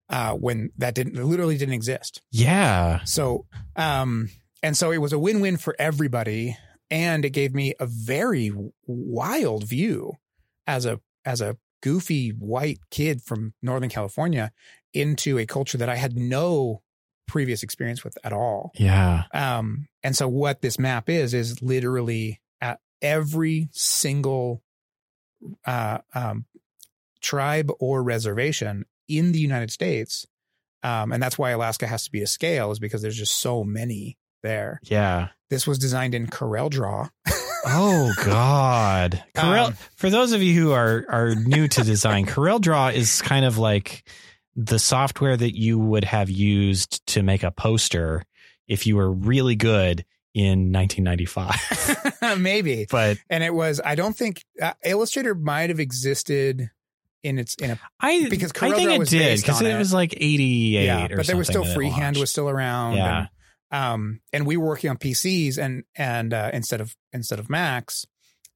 uh, when that didn't literally didn't exist. yeah. So, um, and so it was a win-win for everybody, and it gave me a very wild view as a as a goofy white kid from Northern California into a culture that I had no previous experience with at all. Yeah. Um, and so what this map is is literally every single uh, um, tribe or reservation in the United States. Um, and that's why Alaska has to be a scale is because there's just so many there. Yeah. This was designed in Corel Draw. Oh God, Corel. Um, for those of you who are are new to design, Corel Draw is kind of like the software that you would have used to make a poster if you were really good in 1995. Maybe. But And it was, I don't think uh, Illustrator might have existed in its, in a, I Because I think it was did because it, it. was like 88 yeah, or but there was still something that it freehand was still around. Yeah. And, um, and we were working on PCs and, and, uh, instead of, instead of Macs.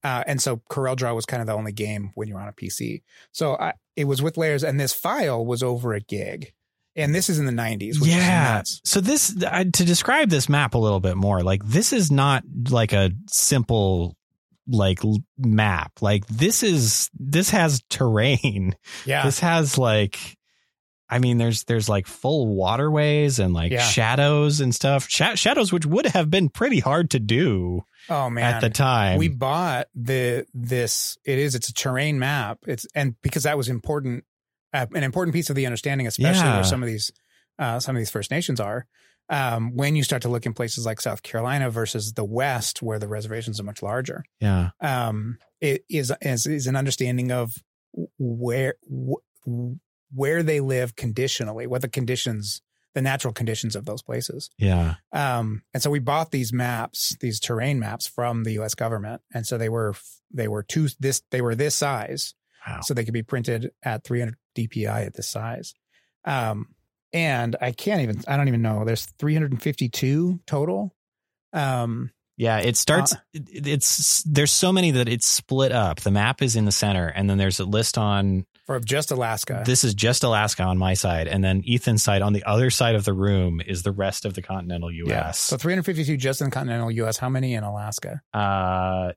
Uh, and so CorelDRAW was kind of the only game when you're on a PC. So I, it was with layers and this file was over a gig. And this is in the 90s. Which Is yeah. So this I, to describe this map a little bit more, like this is not like a simple like map. Like this is this has terrain. Yeah. This has like I mean there's there's like full waterways and like Yeah. shadows and stuff. Sha- shadows which would have been pretty hard to do oh, man. at the time. we bought the this it is it's a terrain map it's and because that was important uh, an important piece of the understanding especially Yeah. where some of these uh, some of these first nations are um, when you start to look in places like south carolina versus the west where the reservations are much larger yeah. um, it is, is is an understanding of where wh- where they live conditionally what the conditions the natural conditions of those places Yeah. um, and so we bought these maps, these terrain maps from the U.S. government, and so they were they were two this they were this size, Wow. so they could be printed at 300 DPI at this size. Um, and I can't even I don't even know. There's 352 total. Um, Yeah, it starts. Uh, it- it's there's so many that it's split up. The map is in the center, and then there's a list on. for just Alaska. This is just Alaska on my side, and then Ethan's side on the other side of the room is the rest of the continental yeah. U.S. So 352 just in the continental U.S. How many in Alaska? uh,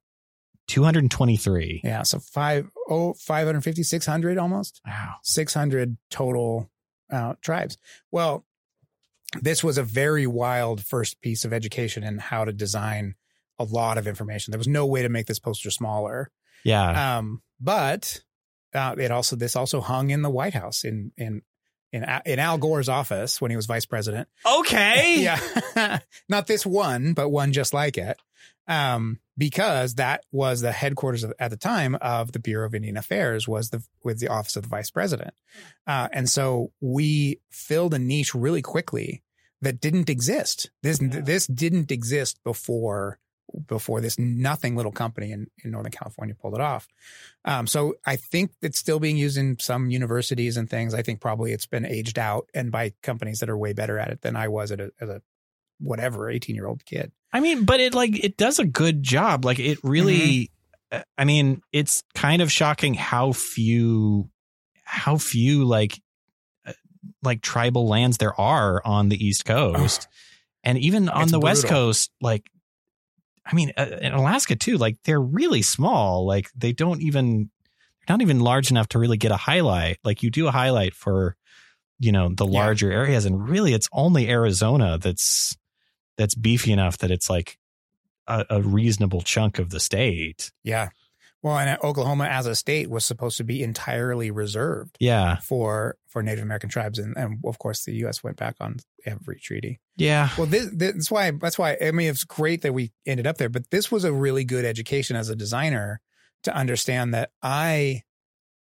two hundred and twenty-three. Yeah. So five oh 550 600 almost. Wow. 600 total uh, tribes. Well, this was a very wild first piece of education in how to design a lot of information. There was no way to make this poster smaller. Yeah. Um, but uh, it also this also hung in the White House in in in Al- in Al Gore's office when he was vice president. okay. Yeah, not this one, but one just like it. Um, because that was the headquarters of, at the time of the Bureau of Indian Affairs was the with the office of the vice president, uh, and so we filled a niche really quickly that didn't exist. This this didn't exist before before this nothing little company in, in Northern California pulled it off. Um, so I think it's still being used in some universities and things. I think probably it's been aged out and by companies that are way better at it than I was at a, as a whatever 18 year old kid. I mean, but it like it does a good job. Like it really. Mm-hmm. uh, I mean, it's kind of shocking how few, how few like, uh, like tribal lands there are on the East Coast, and even on It's the West. Coast. Like, I mean, uh, in Alaska too. Like they're really small. Like they don't even, they're not even large enough to really get a highlight. Like you do a highlight for, you know, the Yeah. larger areas, and really, it's only Arizona that's that's beefy enough that it's like a, a reasonable chunk of the state. Yeah. Well, and uh, Oklahoma as a state was supposed to be entirely reserved Yeah. for for Native American tribes, and, and of course the U.S. went back on every treaty. Yeah. Well, this, this, that's why that's why I mean it's great that we ended up there, but this was a really good education as a designer to understand that I,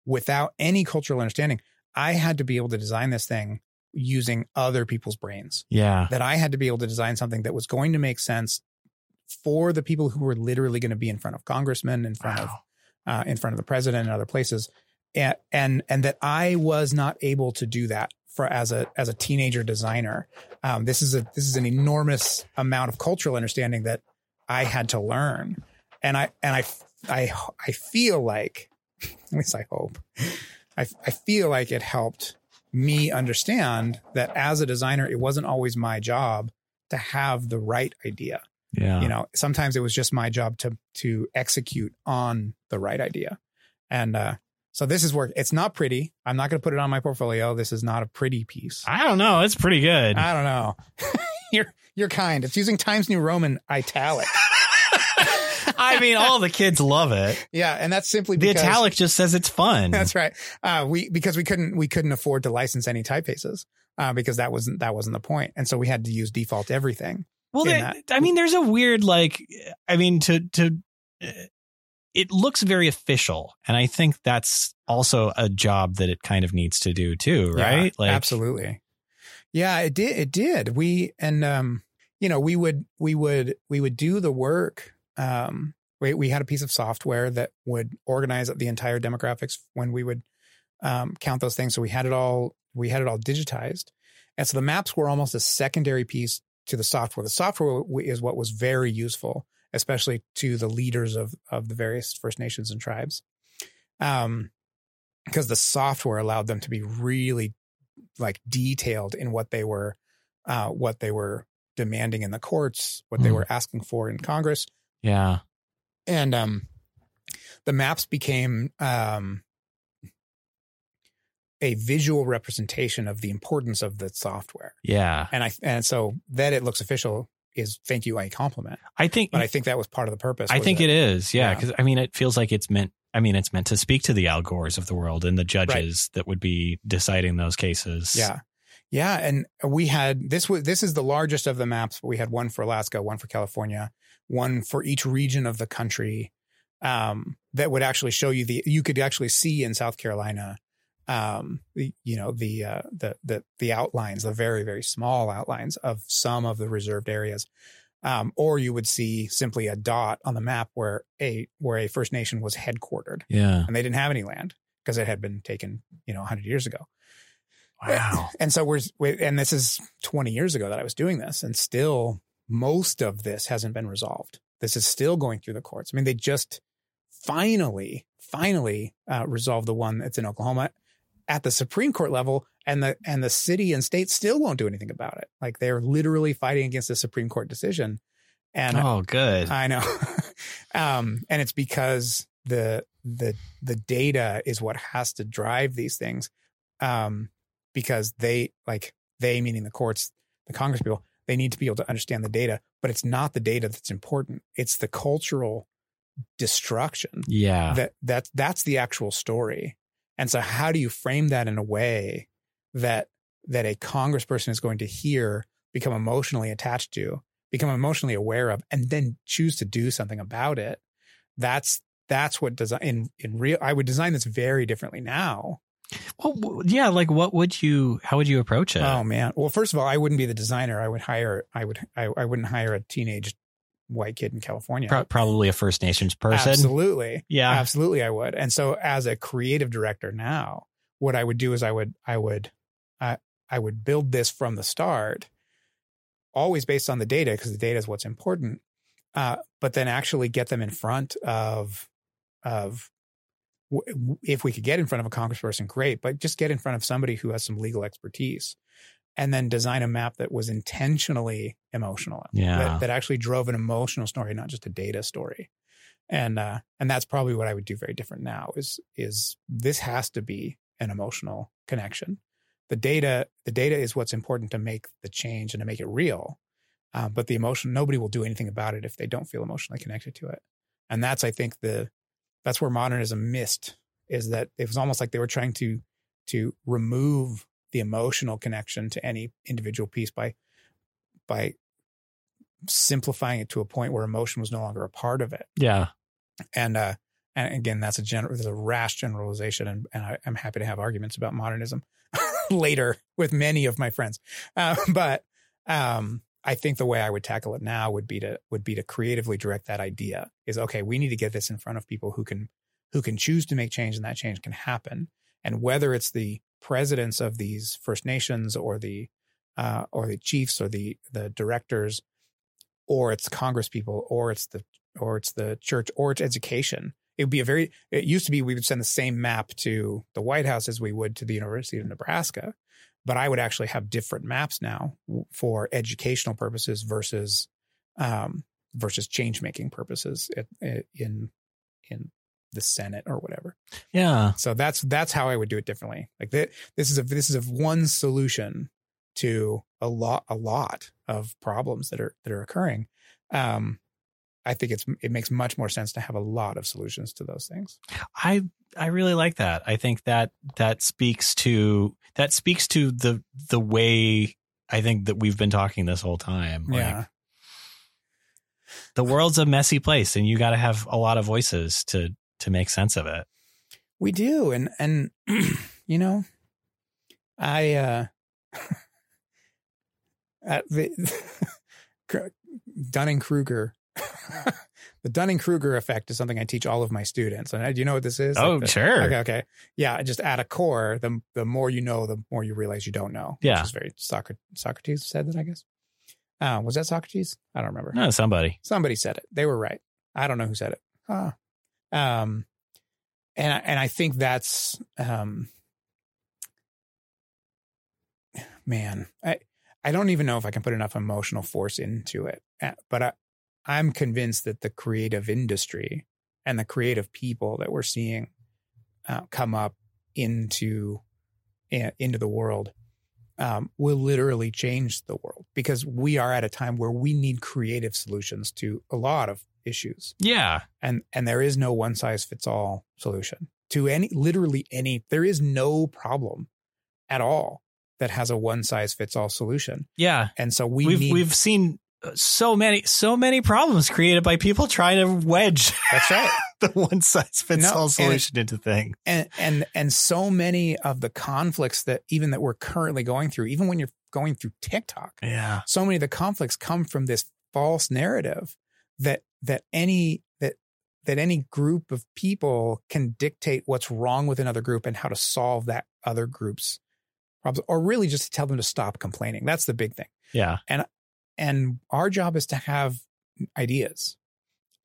without any cultural understanding, I had to be able to design this thing using other people's brains. Yeah. That I had to be able to design something that was going to make sense for the people who were literally going to be in front of congressmen, in front of uh, in front of the president and other places, and and and that I was not able to do that for as a as a teenager designer. Um, this is a this is an enormous amount of cultural understanding that I had to learn, and I and I I I feel like at least I hope I I feel like it helped me understand that as a designer, it wasn't always my job to have the right idea. Yeah. you know sometimes it was just my job to to execute on the right idea. And uh so this is where it's not pretty. I'm not going to put it on my portfolio. This is not a pretty piece. I don't know. It's pretty good. i don't know. You're you're kind. It's using times new roman italic I mean, all the kids love it. Yeah, and that's simply The because italic just says it's fun. That's right. Uh, we because we couldn't we couldn't afford to license any typefaces uh, because that wasn't that wasn't the point. and so we had to use default everything. Well, there, that. I mean, there's a weird like, I mean, to to, uh, it looks very official, and I think that's also a job that it kind of needs to do too, Yeah, right? like, absolutely. Yeah, it did. It did. We and um, you know, we would we would we would do the work. Um, we we had a piece of software that would organize the entire demographics when we would um, count those things. So we had it all we had it all digitized, and so the maps were almost a secondary piece to the software. The software is what was very useful, especially to the leaders of of the various First Nations and tribes, um, because the software allowed them to be really like detailed in what they were uh, what they were demanding in the courts, what they Hmm. were asking for in Congress, yeah, and um, the maps became um, a visual representation of the importance of the software. yeah. And I and so that it looks official is thank you a compliment. I think But I think that was part of the purpose. I think that- it is, yeah, Yeah. because I mean, it feels like it's meant. I mean, it's meant to speak to the Al Gores of the world and the judges that would be deciding those cases. Yeah. Yeah. And we had this was this is the largest of the maps. We had one for Alaska, one for California, one for each region of the country. Um, that would actually show you the you could actually see in South Carolina um the you know the uh the the the outlines, the very, very small outlines of some of the reserved areas. Um, or you would see simply a dot on the map where a where a First Nation was headquartered yeah. and they didn't have any land because it had been taken, you know, 100 years ago. Wow. And so we're, and this is 20 years ago that I was doing this, and still most of this hasn't been resolved. This is still going through the courts. I mean, they just finally, finally uh, resolved the one that's in Oklahoma at the Supreme Court level, and the and the city and state still won't do anything about it. Like they're literally fighting against the Supreme Court decision. And Oh, good. I know. um, and it's because the the the data is what has to drive these things. Um, because they like they meaning the courts, the Congress people, they need to be able to understand the data, but it's not the data that's important. It's the cultural destruction yeah. that that that's the actual story. And so how do you frame that in a way that that a congressperson is going to hear, become emotionally attached to, become emotionally aware of, and then choose to do something about it? That's that's what design in in real I would design this very differently now. Well, yeah. Like, what would you? How would you approach it? Oh man. Well, first of all, I wouldn't be the designer. I would hire I would I, I wouldn't hire a teenage white kid in California. Pro- probably a First Nations person. Absolutely. Yeah. Absolutely I would. And so as a creative director now, what I would do is I would I would I I would build this from the start, always based on the data, because the data is what's important. Uh, but then actually get them in front of of if we could get in front of a congressperson, great, but just get in front of somebody who has some legal expertise and then design a map that was intentionally emotional. Yeah. That, that actually drove an emotional story, not just a data story and uh and that's probably what i would do very different now is is this has to be an emotional connection the data the data is what's important to make the change and to make it real uh, but the emotion nobody will do anything about it if they don't feel emotionally connected to it and that's i think the that's where modernism missed is that it was almost like they were trying to to remove the emotional connection to any individual piece by by simplifying it to a point where emotion was no longer a part of it yeah. and uh and again that's a general there's a rash generalization and, and I, i'm happy to have arguments about modernism later with many of my friends uh, but um i think the way i would tackle it now would be to would be to creatively direct that idea is okay we need to get this in front of people who can who can choose to make change and that change can happen. And whether it's the presidents of these first nations or the uh, or the chiefs or the the directors or it's congress people or it's the or it's the church or it's education it would be a very it used to be we would send the same map to the white house as we would to the university of nebraska but i would actually have different maps now for educational purposes versus um versus change making purposes in in in the senate or whatever Yeah. so that's that's how I would do it differently. Like that, this is a this is a one solution to a lot a lot of problems that are that are occurring. Um, I think it's it makes much more sense to have a lot of solutions to those things. I I really like that. I think that that speaks to that speaks to the the way I think that we've been talking this whole time. Like, yeah. the world's a messy place, and you got to have a lot of voices to to make sense of it. We do, and and you know, I uh, at the Dunning Kruger, the Dunning Kruger effect is something I teach all of my students. And uh, do you know what this is? Oh, Like the- sure. Okay, okay, yeah. Just at a core, the the more you know, the more you realize you don't know. Yeah. which is very Socrates. Socrates said that, I guess. Uh, was that Socrates? I don't remember. No, somebody. Somebody said it. They were right. I don't know who said it. Huh. Um, and I, and I think that's um, man. I I don't even know if I can put enough emotional force into it, Uh, but I I'm convinced that the creative industry and the creative people that we're seeing uh, come up into uh, into the world um, will literally change the world because we are at a time where we need creative solutions to a lot of issues Yeah. and and there is no one size fits all solution to any literally any there is no problem at all that has a one size fits all solution Yeah. and so we We have need we've seen so many so many problems created by people trying to wedge that's right the one size fits No, all and- solution into things. and and and so many of the conflicts that even that we're currently going through even when you're going through TikTok Yeah. so many of the conflicts come from this false narrative that that any that that any group of people can dictate what's wrong with another group and how to solve that other group's problems or really just to tell them to stop complaining that's the big thing Yeah. and our job is to have ideas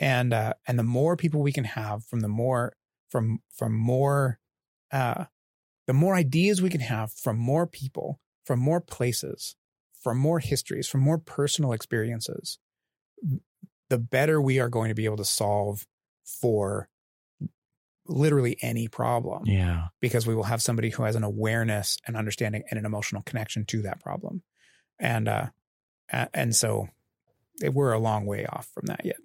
and uh and the more people we can have from the more from from more uh the more ideas we can have from more people from more places from more histories from more personal experiences the better we are going to be able to solve for literally any problem Yeah. because we will have somebody who has an awareness and understanding and an emotional connection to that problem. And uh and so we're a long way off from that yet.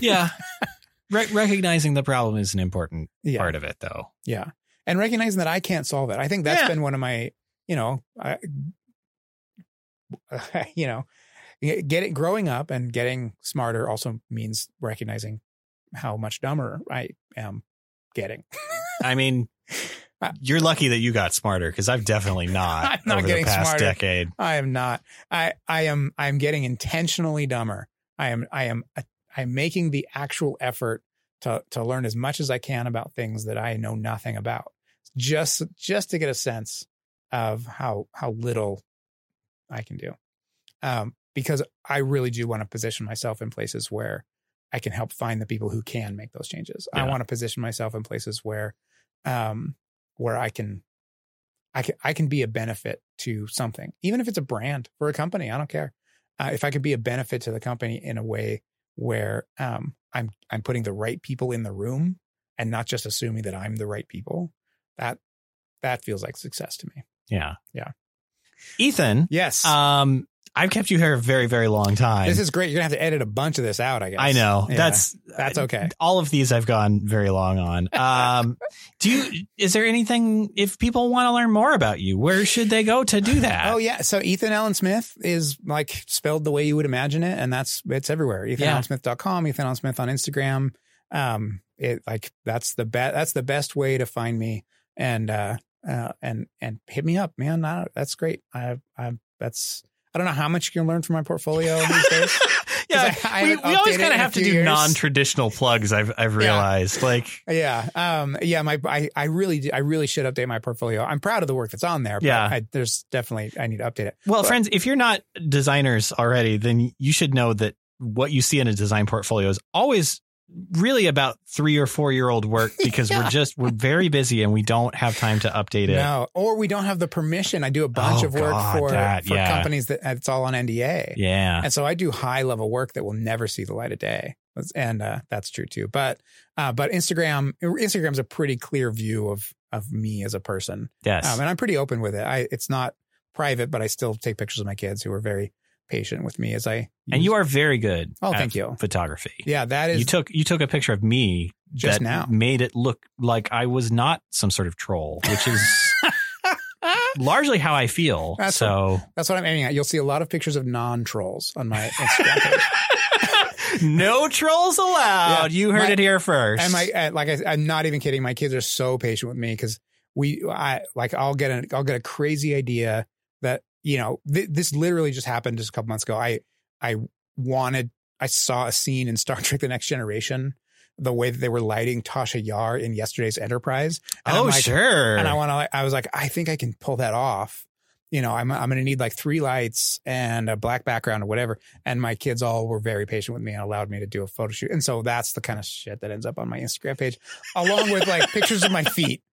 Yeah. Re- recognizing the problem is an important Yeah. part of it, though. Yeah. And recognizing that I can't solve it. I think that's Yeah. been one of my, you know, I, you know, getting growing up and getting smarter also means recognizing how much dumber I am getting. I mean, you're lucky that you got smarter because I've definitely not, I'm not over getting the past smarter. decade. I am not. I I am I am getting intentionally dumber. I am I am I'm making the actual effort to to learn as much as I can about things that I know nothing about. Just just to get a sense of how how little I can do. Um because I really do want to position myself in places where I can help find the people who can make those changes. I want to position myself in places where um where I can I can I can be a benefit to something, even if it's a brand for a company. I don't care uh, if I could be a benefit to the company in a way where um, I'm I'm putting the right people in the room and not just assuming that I'm the right people. That that feels like success to me. Yeah. Yeah. Ethan, Yes, um, I've kept you here a very, very long time. this is great. You're gonna have to edit a bunch of this out. I guess. I know. Yeah. That's that's okay. All of these I've gone very long on. Um, do you? Is there anything? If people want to learn more about you, where should they go to do that? Oh yeah. So Ethan Allen Smith is like spelled the way you would imagine it. And that's, it's everywhere. EthanAllenSmith.com, Ethan Allen Smith on Instagram. Um, it like, that's the best, that's the best way to find me and, uh, uh, and, and hit me up, man. I, that's great. I, I, that's, I don't know how much you can learn from my portfolio these days. yeah. I- I we, we always kind of have to do years. non-traditional plugs. I've I've realized. Like, Yeah. Um, yeah, my, I, I really, do, I really should update my portfolio. I'm proud of the work that's on there, but Yeah. I, there's definitely, I need to update it. well, But- friends, if you're not designers already, then you should know that what you see in a design portfolio is always really about three or four year old work because Yeah. we're just we're very busy and we don't have time to update it. No, or we don't have the permission. I do a bunch Oh, of work God, for that, for yeah. companies that it's all on NDA, Yeah. and so I do high level work that will never see the light of day, and uh, that's true too. But uh, but Instagram Instagram's a pretty clear view of of me as a person, Yes. um, and I'm pretty open with it. I it's not private, but I still take pictures of my kids who are very patient with me as I. And you are very good. Oh, at thank you. Photography. Yeah, that is you took you took a picture of me Just that now. made it look like I was not some sort of troll, which is largely how I feel. That's so That's what I'm aiming at. You'll see a lot of pictures of non trolls on my Instagram page. no trolls allowed. Yeah. you heard My- it here first. and my uh, like I, I'm not even kidding. My kids are so patient with me because we I like I'll get a I'll get a crazy idea that you know th- this literally just happened just a couple months ago. I I wanted I saw a scene in Star Trek: The Next Generation. The way that they were lighting Tasha Yar in yesterday's Enterprise. And oh like, sure. and I want to. I was like, I think I can pull that off. You know, I'm I'm going to need like three lights and a black background or whatever. And my kids all were very patient with me and allowed me to do a photo shoot. And so that's the kind of shit that ends up on my Instagram page, along with like pictures of my feet.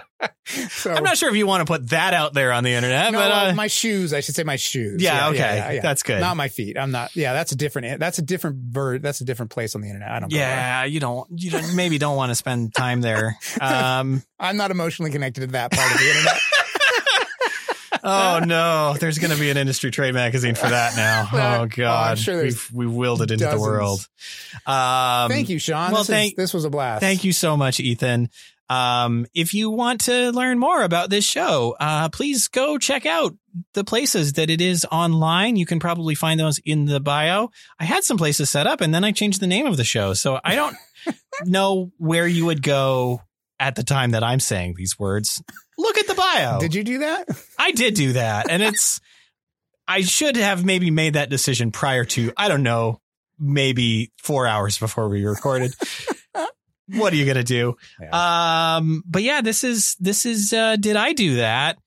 so I'm not sure if you want to put that out there on the internet, no, but uh, my shoes. I should say my shoes. yeah, okay, yeah, yeah. that's good. Not my feet. I'm not. Yeah, that's a different. That's a different bird. That's a different place on the internet. I don't. yeah, you don't, you don't, maybe don't want to spend time there. Um, I'm not emotionally connected to that part of the internet. oh no, there's going to be an industry trade magazine for that now. Oh god, sure we've, we've willed it into dozens. the world. Um, Thank you, Sean. well, this, thank- is, this was a blast. Thank you so much, Ethan. Um, if you want to learn more about this show, uh, please go check out the places that it is online. You can probably find those in the bio. I had some places set up and then I changed the name of the show. So I don't know where you would go at the time that I'm saying these words. Look at the bio. Did you do that? I did do that. And it's, I should have maybe made that decision prior to, I don't know, maybe four hours before we recorded. what are you going to do? Um, but yeah, this is, this is, uh, did I do that?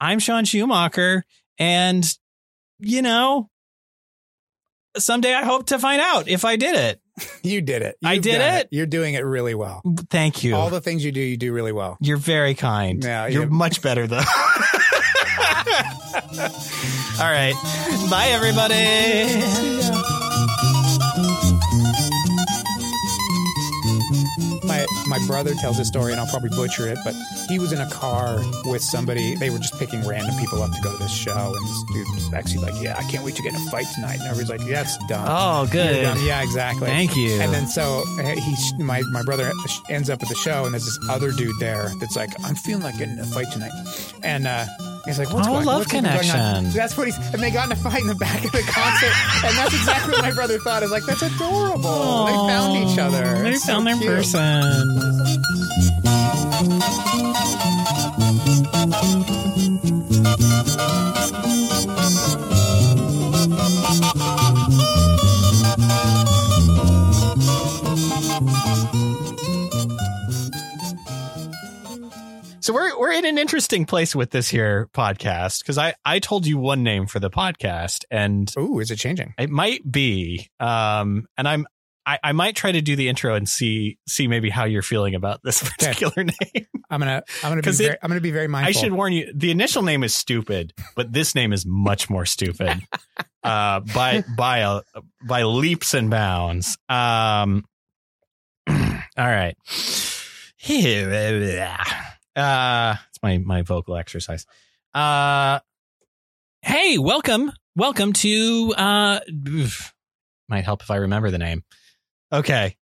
I'm Sean Schumacher and you know, someday I hope to find out if I did it. You did it. I You've did done it. You're doing it really well. Thank you. All the things you do, you do really well. You're very kind. Yeah, You're you- much better though. All right. Bye everybody. Brother tells this story, and I'll probably butcher it, but he was in a car with somebody. They were just picking random people up to go to this show, and this dude was actually like, "Yeah, I can't wait to get in a fight tonight." And everybody's like, "Yeah, it's dumb." Oh, good. dumb." Yeah, exactly. Thank you. And then so uh, he, my my brother ends up at the show, and there's this other dude there that's like, "I'm feeling like getting in a fight tonight," and uh, he's like, "What's Oh, going? love what's even going on?" connection. That's what he's. And they got in a fight in the back of the concert, and that's exactly what my brother thought. Is like, that's adorable. they found each other. They It's so found their cute. person. So we're we're in an interesting place with this here podcast because I I told you one name for the podcast and Ooh, is it changing? it might be um and I'm I, I might try to do the intro and see see maybe how you're feeling about this particular name. I'm gonna I'm gonna be it- very, I'm gonna be very mindful. I should warn you, the initial name is stupid, but this name is much more stupid. uh by by a, by leaps and bounds. Um all right. Uh it's my my vocal exercise. Uh hey, welcome. Welcome to uh might help if I remember the name. Okay.